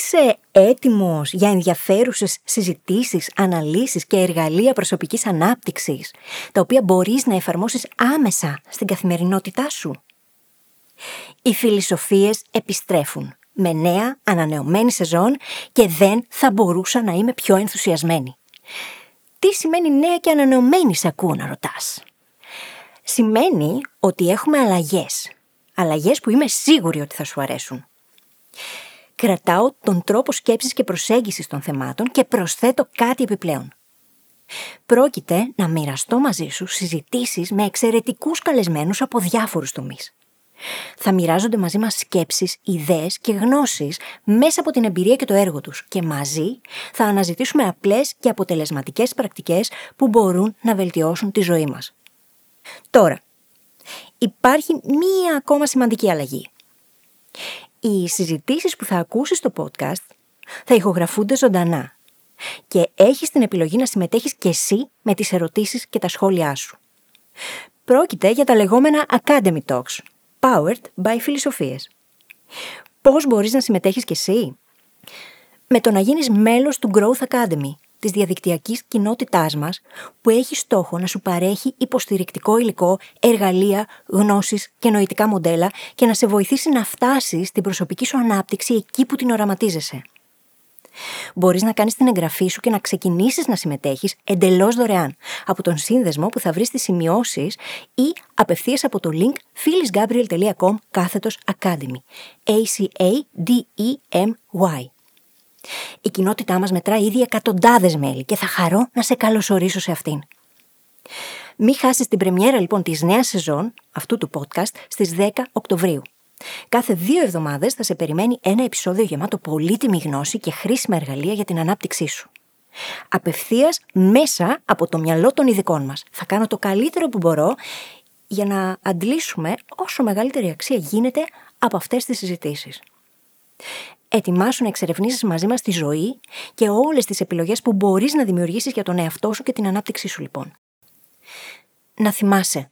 Είσαι έτοιμος για ενδιαφέρουσες συζητήσεις, αναλύσεις και εργαλεία προσωπικής ανάπτυξης, τα οποία μπορείς να εφαρμόσεις άμεσα στην καθημερινότητά σου; Οι φιλοσοφίες επιστρέφουν με νέα, ανανεωμένη σεζόν και δεν θα μπορούσα να είμαι πιο ενθουσιασμένη. Τι σημαίνει νέα και ανανεωμένη σε ακούω να ρωτάς; Σημαίνει ότι έχουμε αλλαγές. Αλλαγές που είμαι σίγουρη ότι θα σου αρέσουν. Κρατάω τον τρόπο σκέψης και προσέγγισης των θεμάτων και προσθέτω κάτι επιπλέον. Πρόκειται να μοιραστώ μαζί σου συζητήσεις με εξαιρετικούς καλεσμένους από διάφορους τομείς. Θα μοιράζονται μαζί μας σκέψεις, ιδέες και γνώσεις μέσα από την εμπειρία και το έργο τους και μαζί θα αναζητήσουμε απλές και αποτελεσματικές πρακτικές που μπορούν να βελτιώσουν τη ζωή μας. Τώρα, υπάρχει μία ακόμα σημαντική αλλαγή. Οι συζητήσεις που θα ακούσεις στο podcast θα ηχογραφούνται ζωντανά και έχεις την επιλογή να συμμετέχεις και εσύ με τις ερωτήσεις και τα σχόλιά σου. Πρόκειται για τα λεγόμενα Academy Talks, powered by φιλοσοφίες. Πώς μπορείς να συμμετέχεις κι εσύ; Με το να γίνεις μέλος του Growth Academy, της διαδικτυακής κοινότητάς μας, που έχει στόχο να σου παρέχει υποστηρικτικό υλικό, εργαλεία, γνώσεις και νοητικά μοντέλα και να σε βοηθήσει να φτάσεις την προσωπική σου ανάπτυξη εκεί που την οραματίζεσαι. Μπορείς να κάνεις την εγγραφή σου και να ξεκινήσεις να συμμετέχεις εντελώς δωρεάν από τον σύνδεσμο που θα βρεις στις σημειώσεις ή απευθείας από το link phyllisgabriel.com κάθετος academy. A-C-A-D-E-M-Y. Η κοινότητά μας μετρά ήδη εκατοντάδες μέλη και θα χαρώ να σε καλωσορίσω σε αυτήν. Μην χάσεις την πρεμιέρα λοιπόν της νέας σεζόν αυτού του podcast στις 10 Οκτωβρίου. Κάθε δύο εβδομάδες θα σε περιμένει ένα επεισόδιο γεμάτο πολύτιμη γνώση και χρήσιμα εργαλεία για την ανάπτυξή σου. Απευθείας μέσα από το μυαλό των ειδικών μας. Θα κάνω το καλύτερο που μπορώ για να αντλήσουμε όσο μεγαλύτερη αξία γίνεται από αυτές τις συζητήσεις. Ετοιμάσου να εξερευνήσεις μαζί μας τη ζωή και όλες τις επιλογές που μπορείς να δημιουργήσεις για τον εαυτό σου και την ανάπτυξή σου λοιπόν. Να θυμάσαι,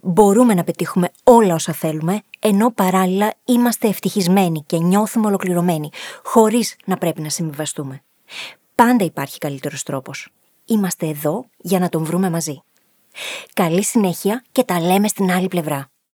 μπορούμε να πετύχουμε όλα όσα θέλουμε, ενώ παράλληλα είμαστε ευτυχισμένοι και νιώθουμε ολοκληρωμένοι, χωρίς να πρέπει να συμβιβαστούμε. Πάντα υπάρχει καλύτερος τρόπος. Είμαστε εδώ για να τον βρούμε μαζί. Καλή συνέχεια και τα λέμε στην άλλη πλευρά.